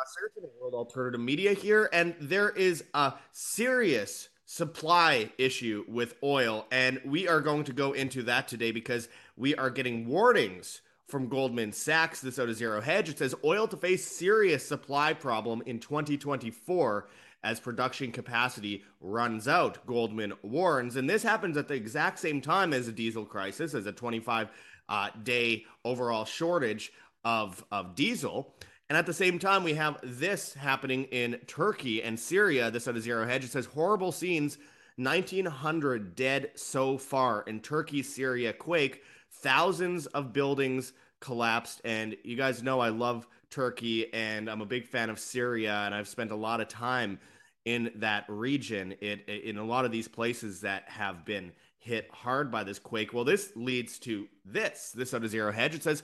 Gus World Alternative Media here, and there is a serious supply issue with oil, and we are going to go into that today because we are getting warnings from Goldman Sachs. Out of Zero Hedge. It says oil to face serious supply problem in 2024 as production capacity runs out. Goldman warns, and this happens at the exact same time as a diesel crisis, as a 25 uh, day overall shortage of of diesel. And at the same time, we have this happening in Turkey and Syria. This out of Zero Hedge. It says horrible scenes. 1,900 dead so far in Turkey, Syria quake. Thousands of buildings collapsed. And you guys know I love Turkey and I'm a big fan of Syria. And I've spent a lot of time in that region, it, in a lot of these places that have been hit hard by this quake. Well, this leads to this. This out of Zero Hedge. It says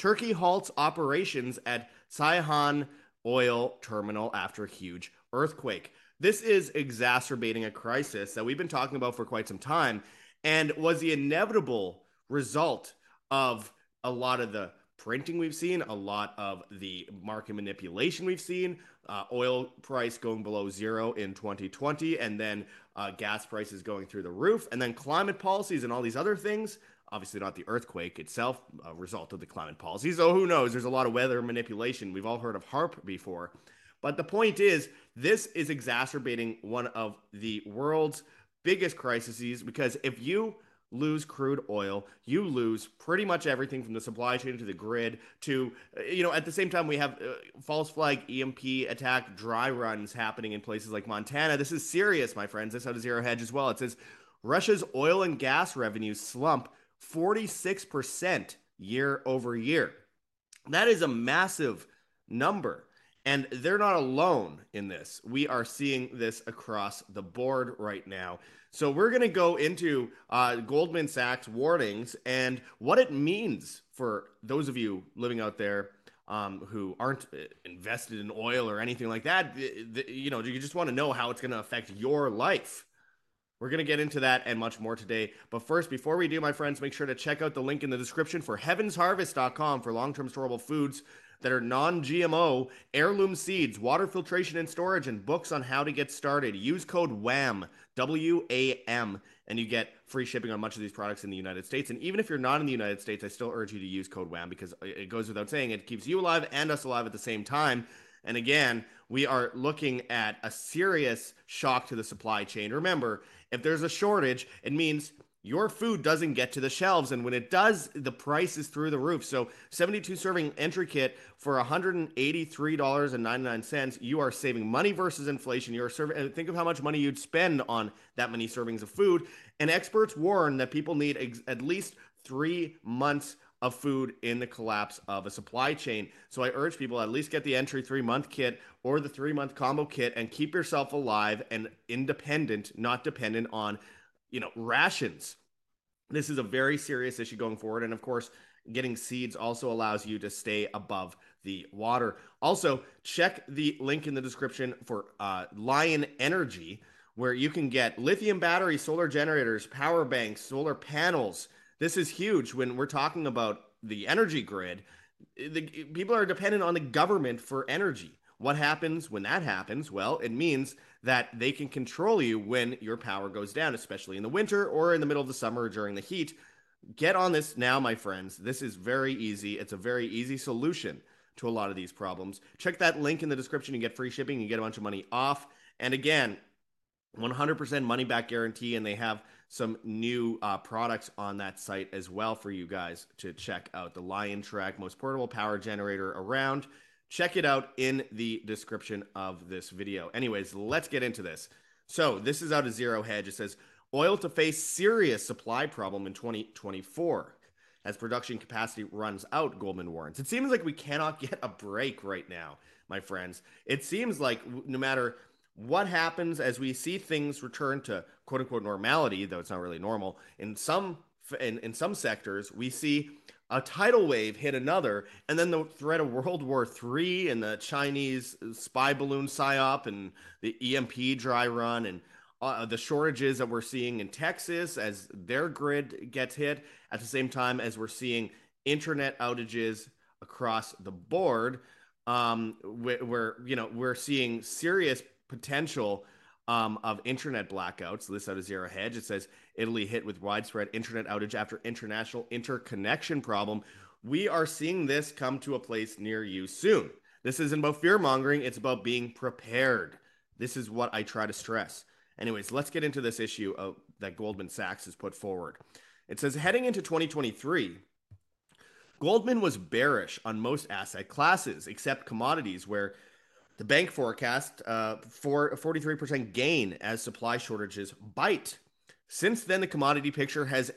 Turkey halts operations at Ceyhan oil terminal after huge earthquake. This is exacerbating a crisis that we've been talking about for quite some time and was the inevitable result of a lot of the printing we've seen, a lot of the market manipulation we've seen, uh, oil price going below zero in 2020, and then uh, gas prices going through the roof, and then climate policies and all these other things. Obviously, not the earthquake itself, a result of the climate policy. So who knows? There's a lot of weather manipulation. We've all heard of HAARP before. But the point is, this is exacerbating one of the world's biggest crises because if you lose crude oil, you lose pretty much everything from the supply chain to the grid to, you know, at the same time, we have uh, false flag EMP attack dry runs happening in places like Montana. This is serious, my friends. This out of Zero Hedge as well. It says Russia's oil and gas revenues slump 46% year over year. That is a massive number. And they're not alone in this. We are seeing this across the board right now. So we're going to go into uh, Goldman Sachs warnings and what it means for those of you living out there um, who aren't uh, invested in oil or anything like that. You know, you just want to know how it's going to affect your life. We're going to get into that and much more today. But first, before we do, my friends, make sure to check out the link in the description for heavensharvest.com for long term storable foods that are non GMO, heirloom seeds, water filtration and storage, and books on how to get started. Use code WHAM, W A M, and you get free shipping on much of these products in the United States. And even if you're not in the United States, I still urge you to use code WHAM because it goes without saying it keeps you alive and us alive at the same time. And again, we are looking at a serious shock to the supply chain. Remember, if there's a shortage, it means your food doesn't get to the shelves. And when it does the price is through the roof. So 72 serving entry kit for $183.99 you are saving money versus inflation. You're serving think of how much money you'd spend on that many servings of food. And experts warn that people need ex- at least three months of food in the collapse of a supply chain. So I urge people at least get the entry three month kit or the three month combo kit and keep yourself alive and independent, not dependent on you know, rations. This is a very serious issue going forward. And of course, getting seeds also allows you to stay above the water. Also, check the link in the description for uh, Lion Energy, where you can get lithium batteries, solar generators, power banks, solar panels. This is huge when we're talking about the energy grid. The, people are dependent on the government for energy. What happens when that happens? Well, it means that they can control you when your power goes down, especially in the winter or in the middle of the summer during the heat. Get on this now, my friends. This is very easy. It's a very easy solution to a lot of these problems. Check that link in the description. You get free shipping, you get a bunch of money off. And again, 100% money back guarantee, and they have some new uh, products on that site as well for you guys to check out. The Lion Track, most portable power generator around. Check it out in the description of this video. Anyways, let's get into this. So, this is out of Zero Hedge. It says oil to face serious supply problem in 2024 as production capacity runs out, Goldman warns. It seems like we cannot get a break right now, my friends. It seems like no matter what happens as we see things return to quote unquote normality, though it's not really normal, in some in, in some sectors, we see a tidal wave hit another, and then the threat of World War III and the Chinese spy balloon psyop and the EMP dry run and uh, the shortages that we're seeing in Texas as their grid gets hit at the same time as we're seeing internet outages across the board. um, where, where you know we're seeing serious potential um, of internet blackouts. This out of Zero Hedge. It says Italy hit with widespread internet outage after international interconnection problem. We are seeing this come to a place near you soon. This isn't about fear mongering, it's about being prepared. This is what I try to stress. Anyways, let's get into this issue of, that Goldman Sachs has put forward. It says heading into 2023, Goldman was bearish on most asset classes except commodities, where the bank forecast uh, for a 43% gain as supply shortages bite. Since then, the commodity picture has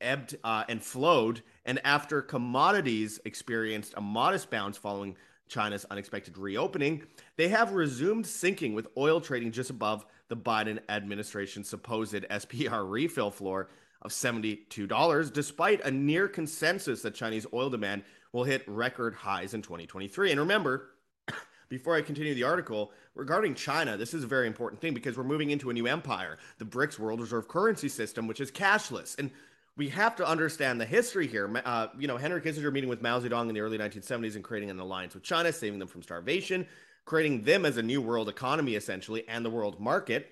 ebbed uh, and flowed, and after commodities experienced a modest bounce following China's unexpected reopening, they have resumed sinking with oil trading just above the Biden administration's supposed SPR refill floor of $72, despite a near consensus that Chinese oil demand will hit record highs in 2023. And remember, before I continue the article, regarding China, this is a very important thing because we're moving into a new empire, the BRICS World Reserve Currency System, which is cashless. And we have to understand the history here. Uh, you know, Henry Kissinger meeting with Mao Zedong in the early 1970s and creating an alliance with China, saving them from starvation, creating them as a new world economy essentially and the world market.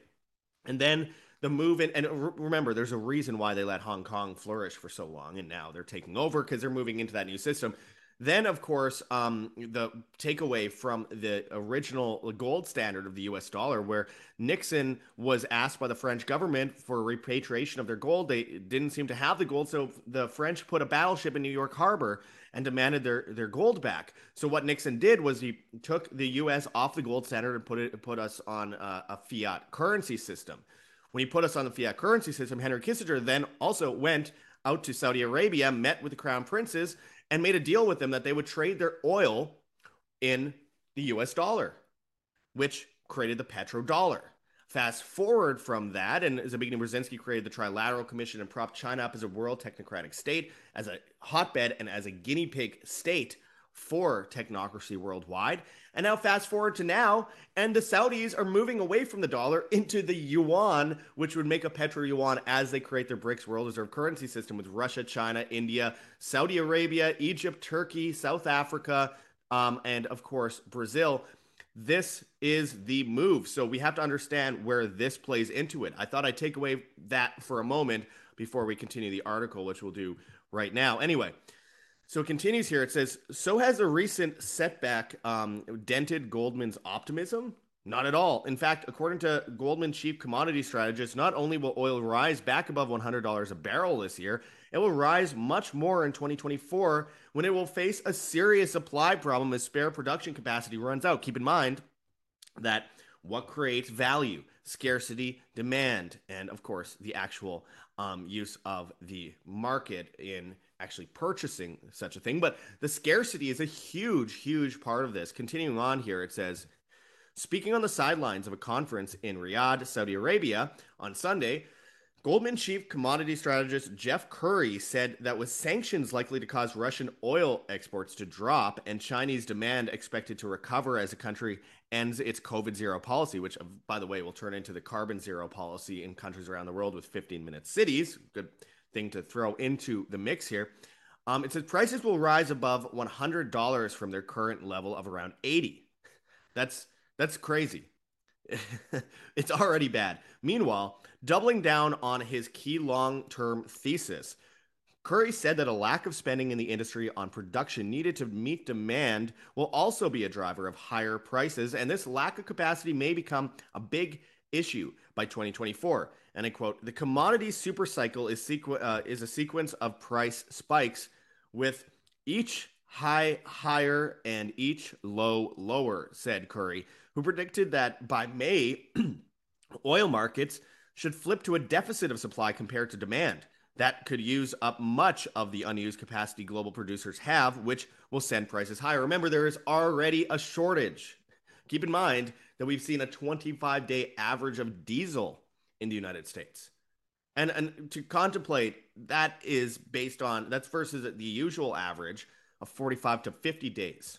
And then the move in, and remember, there's a reason why they let Hong Kong flourish for so long, and now they're taking over because they're moving into that new system. Then, of course, um, the takeaway from the original gold standard of the US dollar, where Nixon was asked by the French government for repatriation of their gold. They didn't seem to have the gold, so the French put a battleship in New York Harbor and demanded their, their gold back. So, what Nixon did was he took the US off the gold standard and put, it, put us on a, a fiat currency system. When he put us on the fiat currency system, Henry Kissinger then also went out to Saudi Arabia, met with the crown princes, and made a deal with them that they would trade their oil in the US dollar, which created the petrodollar. Fast forward from that, and Zbigniew Brzezinski created the Trilateral Commission and propped China up as a world technocratic state, as a hotbed, and as a guinea pig state for technocracy worldwide. And now, fast forward to now, and the Saudis are moving away from the dollar into the yuan, which would make a petro yuan as they create their BRICS world reserve currency system with Russia, China, India, Saudi Arabia, Egypt, Turkey, South Africa, um, and of course, Brazil. This is the move. So we have to understand where this plays into it. I thought I'd take away that for a moment before we continue the article, which we'll do right now. Anyway, so it continues here. It says, so has a recent setback um, dented Goldman's optimism? Not at all. In fact, according to Goldman chief commodity strategist, not only will oil rise back above $100 a barrel this year, it will rise much more in 2024 when it will face a serious supply problem as spare production capacity runs out. Keep in mind that what creates value? Scarcity, demand, and of course, the actual um, use of the market in actually purchasing such a thing. But the scarcity is a huge, huge part of this. Continuing on here, it says, Speaking on the sidelines of a conference in Riyadh, Saudi Arabia on Sunday, Goldman chief commodity strategist Jeff Currie said that with sanctions likely to cause Russian oil exports to drop and Chinese demand expected to recover as the country ends its COVID zero policy, which, uh, by the way, will turn into the carbon zero policy in countries around the world with 15 minute cities. Good thing to throw into the mix here. Um, it says prices will rise above $100 from their current level of around 80. That's that's crazy. it's already bad. Meanwhile, doubling down on his key long-term thesis, Currie said that a lack of spending in the industry on production needed to meet demand will also be a driver of higher prices, and this lack of capacity may become a big issue by 2024 and I quote, the commodity super cycle is, sequ- uh, is a sequence of price spikes with each high higher and each low lower, said Currie, who predicted that by May, oil markets should flip to a deficit of supply compared to demand. That could use up much of the unused capacity global producers have, which will send prices higher. Remember, there is already a shortage. Keep in mind that we've seen a 25 day average of diesel in the United States. And, and to contemplate that is based on that's versus the usual average of 45 to 50 days.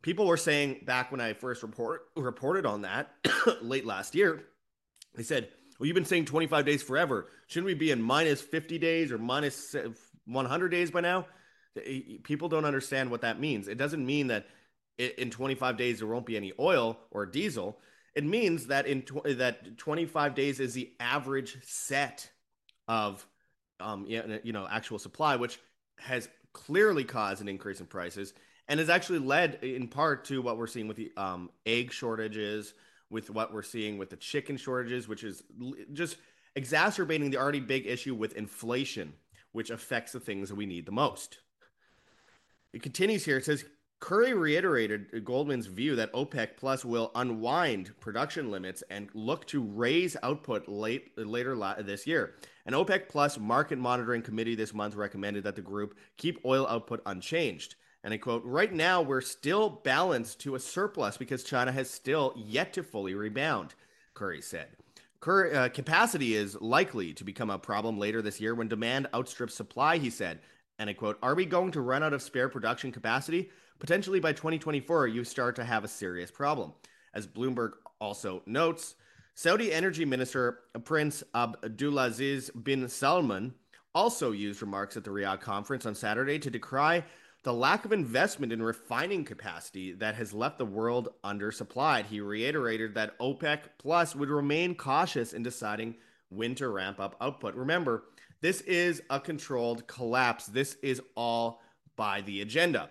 People were saying back when I first report, reported on that late last year, they said, Well, you've been saying 25 days forever. Shouldn't we be in minus 50 days or minus uh, 100 days by now? People don't understand what that means. It doesn't mean that in 25 days there won't be any oil or diesel, it means that in tw- that 25 days is the average set of um, you know actual supply, which has clearly caused an increase in prices and has actually led in part to what we're seeing with the um, egg shortages, with what we're seeing with the chicken shortages, which is just exacerbating the already big issue with inflation, which affects the things that we need the most. It continues here. It says Currie reiterated Goldman's view that OPEC Plus will unwind production limits and look to raise output late later this year. An OPEC Plus market monitoring committee this month recommended that the group keep oil output unchanged. And I quote, right now we're still balanced to a surplus because China has still yet to fully rebound, Currie said. Currie, uh, capacity is likely to become a problem later this year when demand outstrips supply, he said. And I quote, are we going to run out of spare production capacity? Potentially by 2024, you start to have a serious problem. As Bloomberg also notes, Saudi Energy Minister Prince Abdulaziz bin Salman also used remarks at the Riyadh conference on Saturday to decry the lack of investment in refining capacity that has left the world undersupplied. He reiterated that OPEC Plus would remain cautious in deciding when to ramp up output. Remember, this is a controlled collapse. This is all by the agenda.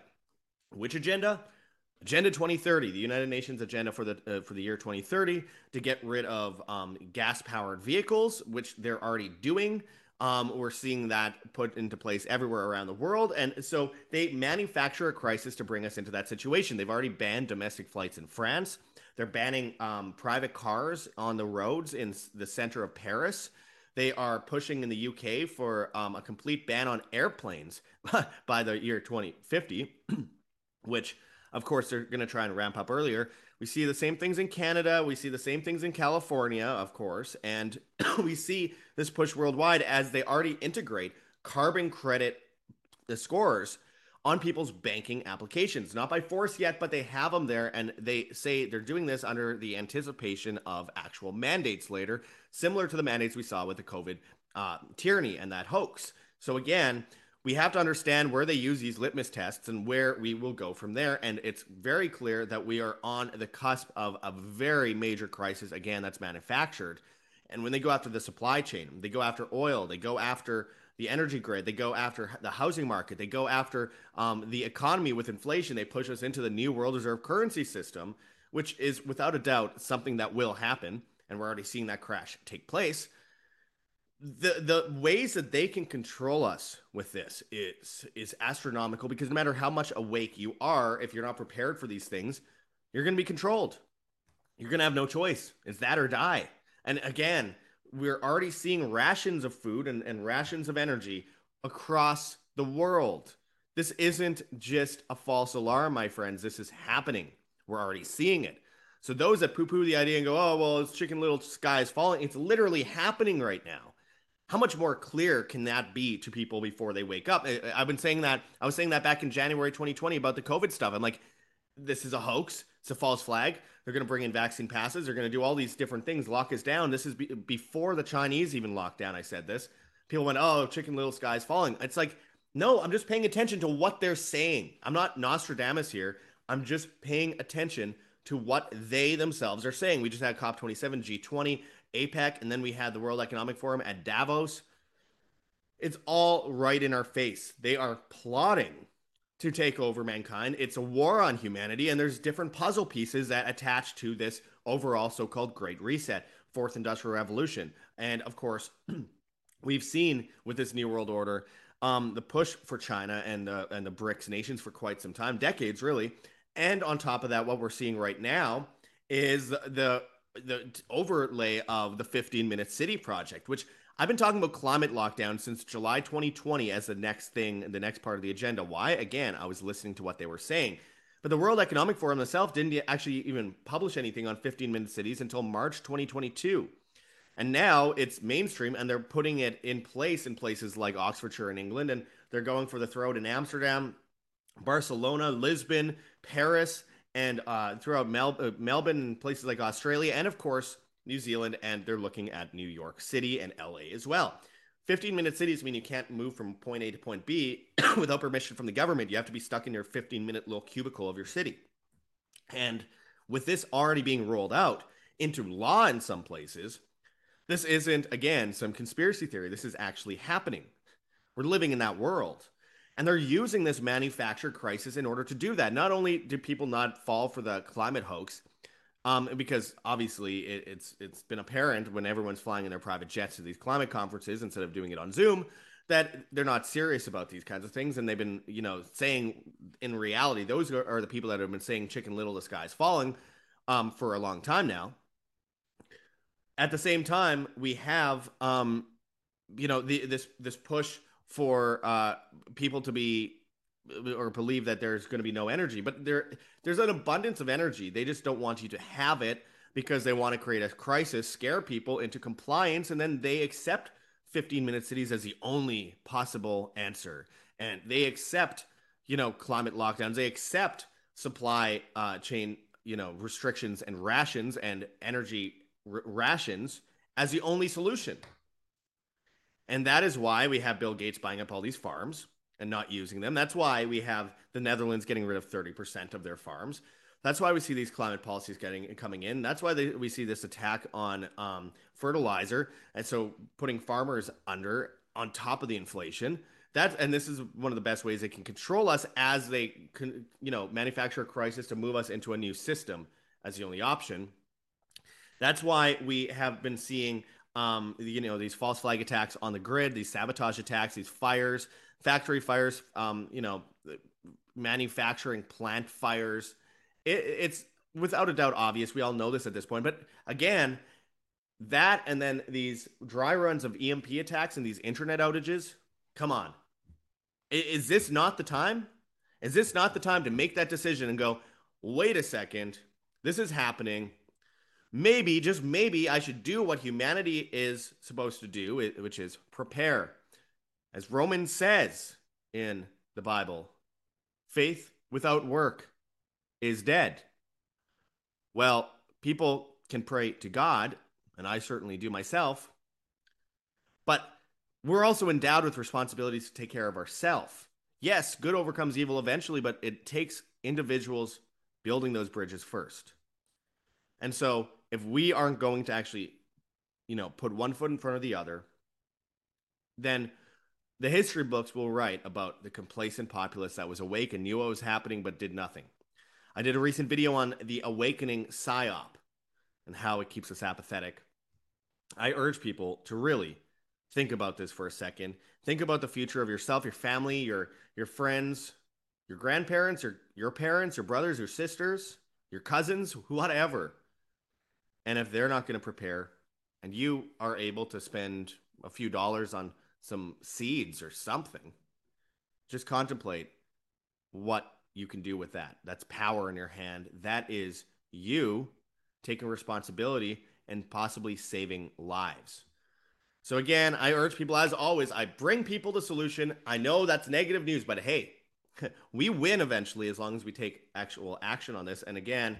Which agenda? Agenda 2030, the United Nations agenda for the uh, for the year 2030 to get rid of um, gas powered vehicles, which they're already doing. Um, we're seeing that put into place everywhere around the world, and so they manufacture a crisis to bring us into that situation. They've already banned domestic flights in France. They're banning um, private cars on the roads in the center of Paris. They are pushing in the UK for um, a complete ban on airplanes by the year 2050. which of course they're going to try and ramp up earlier. We see the same things in Canada. We see the same things in California, of course. And we see this push worldwide as they already integrate carbon credit the scores on people's banking applications. Not by force yet, but they have them there. And they say they're doing this under the anticipation of actual mandates later, similar to the mandates we saw with the COVID uh, tyranny and that hoax. So, again, we have to understand where they use these litmus tests and where we will go from there. And it's very clear that we are on the cusp of a very major crisis, again, that's manufactured. And when they go after the supply chain, they go after oil, they go after the energy grid, they go after the housing market, they go after um, the economy with inflation, they push us into the new world reserve currency system, which is without a doubt something that will happen. And we're already seeing that crash take place the the ways that they can control us with this is is astronomical because no matter how much awake you are if you're not prepared for these things you're going to be controlled. You're going to have no choice. It's that or die. And again we're already seeing rations of food and, and rations of energy across the world. This isn't just a false alarm my friends. This is happening. We're already seeing it. So those that poo-poo the idea and go oh well it's chicken little sky is falling it's literally happening right now how much more clear can that be to people before they wake up? I've been saying that. I was saying that back in January 2020 about the COVID stuff. I'm like, this is a hoax. It's a false flag. They're going to bring in vaccine passes. They're going to do all these different things, lock us down. This is be- before the Chinese even locked down. I said this. People went, oh, chicken little sky's falling. It's like, no, I'm just paying attention to what they're saying. I'm not Nostradamus here. I'm just paying attention to what they themselves are saying. We just had COP27, G20. APEC, and then we had the World Economic Forum at Davos. It's all right in our face. They are plotting to take over mankind. It's a war on humanity, and there's different puzzle pieces that attach to this overall so called Great Reset, Fourth Industrial Revolution. And of course, we've seen with this New World Order um, the push for China and the, and the BRICS nations for quite some time, decades really. And on top of that, what we're seeing right now is the, the the overlay of the 15 minute city project, which I've been talking about climate lockdown since July 2020 as the next thing, the next part of the agenda. Why? Again, I was listening to what they were saying. But the World Economic Forum itself didn't actually even publish anything on 15 minute cities until March 2022. And now it's mainstream and they're putting it in place in places like Oxfordshire in England. And they're going for the throat in Amsterdam, Barcelona, Lisbon, Paris, and uh, throughout Mel- uh, Melbourne and places like Australia, and of course, New Zealand. And they're looking at New York City and LA as well. 15 minute cities mean you can't move from point A to point B without permission from the government. You have to be stuck in your 15 minute little cubicle of your city. And with this already being rolled out into law in some places, this isn't, again, some conspiracy theory. This is actually happening. We're living in that world. And they're using this manufactured crisis in order to do that. Not only do people not fall for the climate hoax, um, because obviously it, it's it's been apparent when everyone's flying in their private jets to these climate conferences instead of doing it on Zoom that they're not serious about these kinds of things, and they've been you know saying in reality those are, are the people that have been saying Chicken Little the sky's falling um, for a long time now. At the same time, we have um, you know the, this this push for uh, people to be or believe that there's going to be no energy, but there there's an abundance of energy. They just don't want you to have it because they want to create a crisis, scare people into compliance, and then they accept 15 minute cities as the only possible answer. And they accept, you know, climate lockdowns. They accept supply uh, chain, you know, restrictions and rations and energy r- rations as the only solution. And that is why we have Bill Gates buying up all these farms and not using them. That's why we have the Netherlands getting rid of 30% of their farms. That's why we see these climate policies getting coming in. That's why they, we see this attack on um, fertilizer, and so putting farmers under on top of the inflation. That and this is one of the best ways they can control us as they, can, you know, manufacture a crisis to move us into a new system as the only option. That's why we have been seeing um, you know, these false flag attacks on the grid, these sabotage attacks, these fires, factory fires, um, you know, manufacturing plant fires. It, it's without a doubt obvious. We all know this at this point. But again, that and then these dry runs of EMP attacks and these internet outages. Come on. Is this not the time? Is this not the time to make that decision and go, wait a second, this is happening maybe, just maybe, I should do what humanity is supposed to do, which is prepare. As Romans says in the Bible, faith without work is dead. Well, people can pray to God, and I certainly do myself, but we're also endowed with responsibilities to take care of ourselves. Yes, good overcomes evil eventually, but it takes individuals building those bridges first. And so if we aren't going to actually, you know, put one foot in front of the other, then the history books will write about the complacent populace that was awake and knew what was happening but did nothing. I did a recent video on the awakening psyop and how it keeps us apathetic. I urge people to really think about this for a second. Think about the future of yourself, your family, your your friends, your grandparents, your your parents, your brothers, your sisters, your cousins, whatever. And if they're not going to prepare and you are able to spend a few dollars on some seeds or something, just contemplate what you can do with that. That's power in your hand. That is you taking responsibility and possibly saving lives. So again, I urge people as always, I bring people the solution. I know that's negative news, but hey, we win eventually as long as we take actual action on this. And again,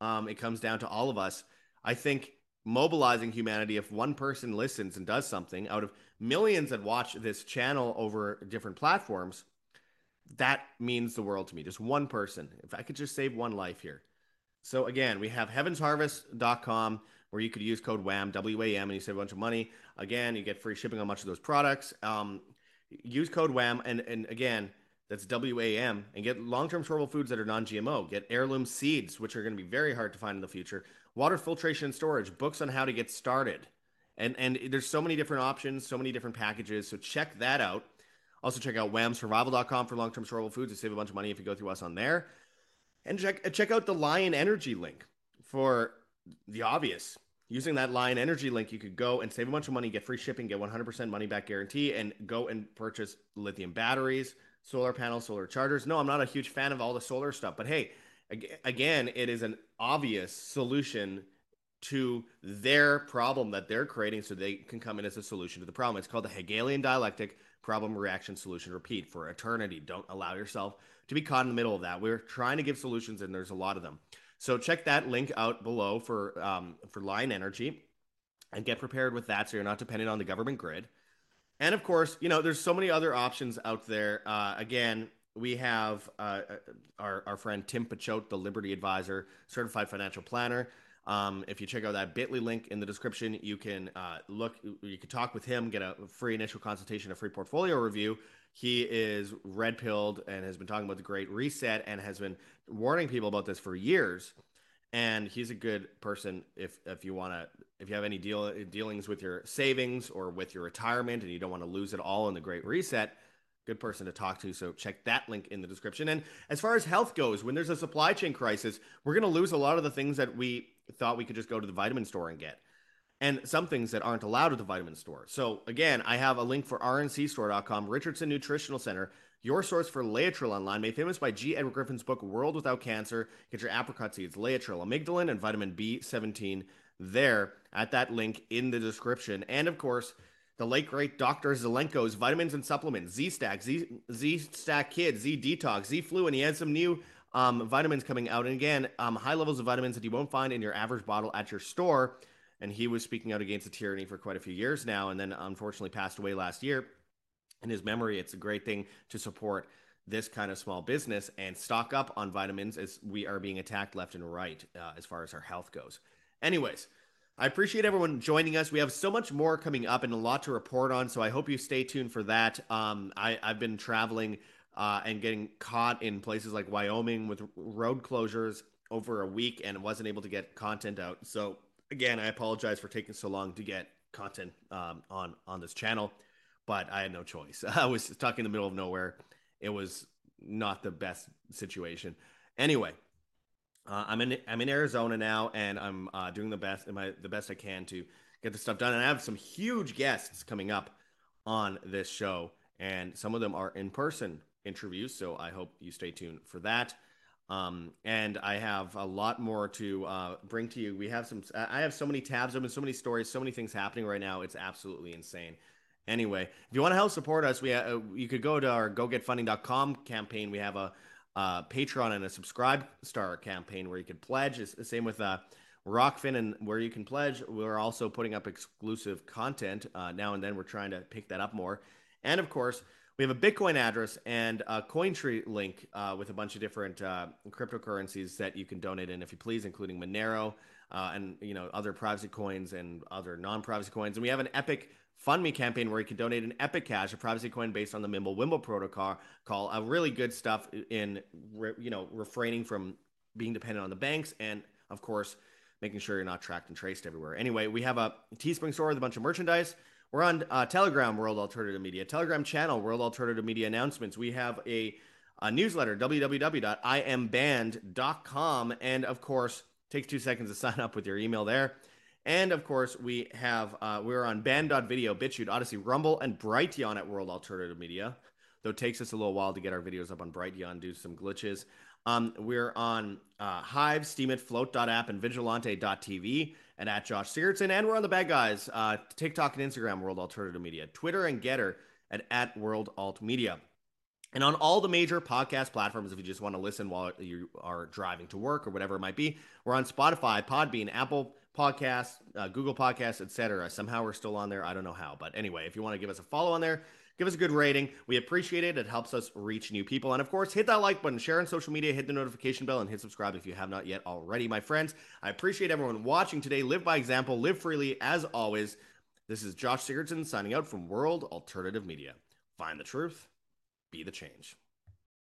um, it comes down to all of us I think mobilizing humanity, if one person listens and does something out of millions that watch this channel over different platforms, that means the world to me. Just one person. If I could just save one life here. So again, we have heavensharvest.com where you could use code WHAM, W-A-M, and you save a bunch of money. Again, you get free shipping on much of those products. Um, use code WHAM, and, and again, that's W-A-M, and get long-term storable foods that are non-GMO. Get heirloom seeds, which are going to be very hard to find in the future water filtration and storage, books on how to get started. And and there's so many different options, so many different packages. So check that out. Also check out whamsurvival.com for long-term storable foods to save a bunch of money if you go through us on there. And check uh, check out the Lion Energy link for the obvious. Using that Lion Energy link, you could go and save a bunch of money, get free shipping, get 100% money back guarantee, and go and purchase lithium batteries, solar panels, solar chargers. No, I'm not a huge fan of all the solar stuff, but hey, again, it is an obvious solution to their problem that they're creating so they can come in as a solution to the problem. It's called the Hegelian dialectic problem reaction solution repeat for eternity. Don't allow yourself to be caught in the middle of that. We're trying to give solutions and there's a lot of them. So check that link out below for um, for Lion Energy and get prepared with that so you're not dependent on the government grid. And of course, you know, there's so many other options out there. Uh, again, we have uh, uh, our, our friend Tim Picciott, the Liberty Advisor, certified financial planner. Um, if you check out that Bitly link in the description, you can uh, look, you can talk with him, get a free initial consultation, a free portfolio review. He is red pilled and has been talking about the Great Reset and has been warning people about this for years. And he's a good person if if you want to if you have any deal dealings with your savings or with your retirement and you don't want to lose it all in the Great Reset good person to talk to. So check that link in the description. And as far as health goes, when there's a supply chain crisis, we're going to lose a lot of the things that we thought we could just go to the vitamin store and get. And some things that aren't allowed at the vitamin store. So again, I have a link for rncstore.com, Richardson Nutritional Center, your source for Laetrile online, made famous by G. Edward Griffin's book World Without Cancer. Get your apricot seeds, Laetrile, amygdalin, and vitamin B17 there at that link in the description. And of course, the late great Dr. Zelenko's vitamins and supplements, Z Stack, Z Z Stack Kid, Z Detox, Z Flu, and he has some new um, vitamins coming out. And again, um, high levels of vitamins that you won't find in your average bottle at your store. And he was speaking out against the tyranny for quite a few years now, and then unfortunately passed away last year. In his memory, it's a great thing to support this kind of small business and stock up on vitamins as we are being attacked left and right uh, as far as our health goes. Anyways, I appreciate everyone joining us. We have so much more coming up and a lot to report on, so I hope you stay tuned for that. Um, I, have been traveling uh, and getting caught in places like Wyoming with road closures over a week and wasn't able to get content out. So again, I apologize for taking so long to get content um, on on this channel, but I had no choice. I was stuck in the middle of nowhere. It was not the best situation. Anyway, uh, I'm in I'm in Arizona now, and I'm uh, doing the best my, the best I can to get this stuff done. And I have some huge guests coming up on this show, and some of them are in person interviews. So I hope you stay tuned for that. Um, and I have a lot more to uh, bring to you. We have some. I have so many tabs open, so many stories, so many things happening right now. It's absolutely insane. Anyway, if you want to help support us, we uh, you could go to our gogetfunding.com campaign. We have a uh, Patreon and a subscribe star campaign where you can pledge. It's the same with uh, Rokfin and where you can pledge. We're also putting up exclusive content uh, now and then. We're trying to pick that up more. And of course, we have a Bitcoin address and a Cointree link uh, with a bunch of different uh, cryptocurrencies that you can donate in, if you please, including Monero uh, and you know other privacy coins and other non-privacy coins. And we have an Epic Fund Me campaign where you can donate an Epic Cash, a privacy coin based on the Mimble Wimble protocol. Call a really good stuff in you know refraining from being dependent on the banks and of course making sure you're not tracked and traced everywhere. Anyway, we have a Teespring store with a bunch of merchandise. We're on uh, Telegram, World Alternative Media, Telegram channel, World Alternative Media announcements. We have a, a newsletter, www.imband.com, and of course, takes two seconds to sign up with your email there. And of course, we have uh, we're on band.video, BitChute, Odysee, Rumble, and Brighteon at World Alternative Media. Though it takes us a little while to get our videos up on Brighteon due to some glitches. Um, we're on uh, Hive, Steemit, Float.app, and Vigilante.tv, and at Josh Sigurdson. And we're on the bad guys, uh, TikTok and Instagram, World Alternative Media, Twitter and Gettr at, at World Alt Media. And on all the major podcast platforms, if you just want to listen while you are driving to work or whatever it might be, we're on Spotify, Podbean, Apple Podcasts, uh, Google Podcasts, etc. Somehow we're still on there. I don't know how, but anyway, if you want to give us a follow on there, give us a good rating. We appreciate it. It helps us reach new people. And of course, hit that like button, share on social media, hit the notification bell, and hit subscribe if you have not yet already, my friends. I appreciate everyone watching today. Live by example, live freely as always. This is Josh Sigurdson signing out from World Alternative Media. Find the truth, be the change.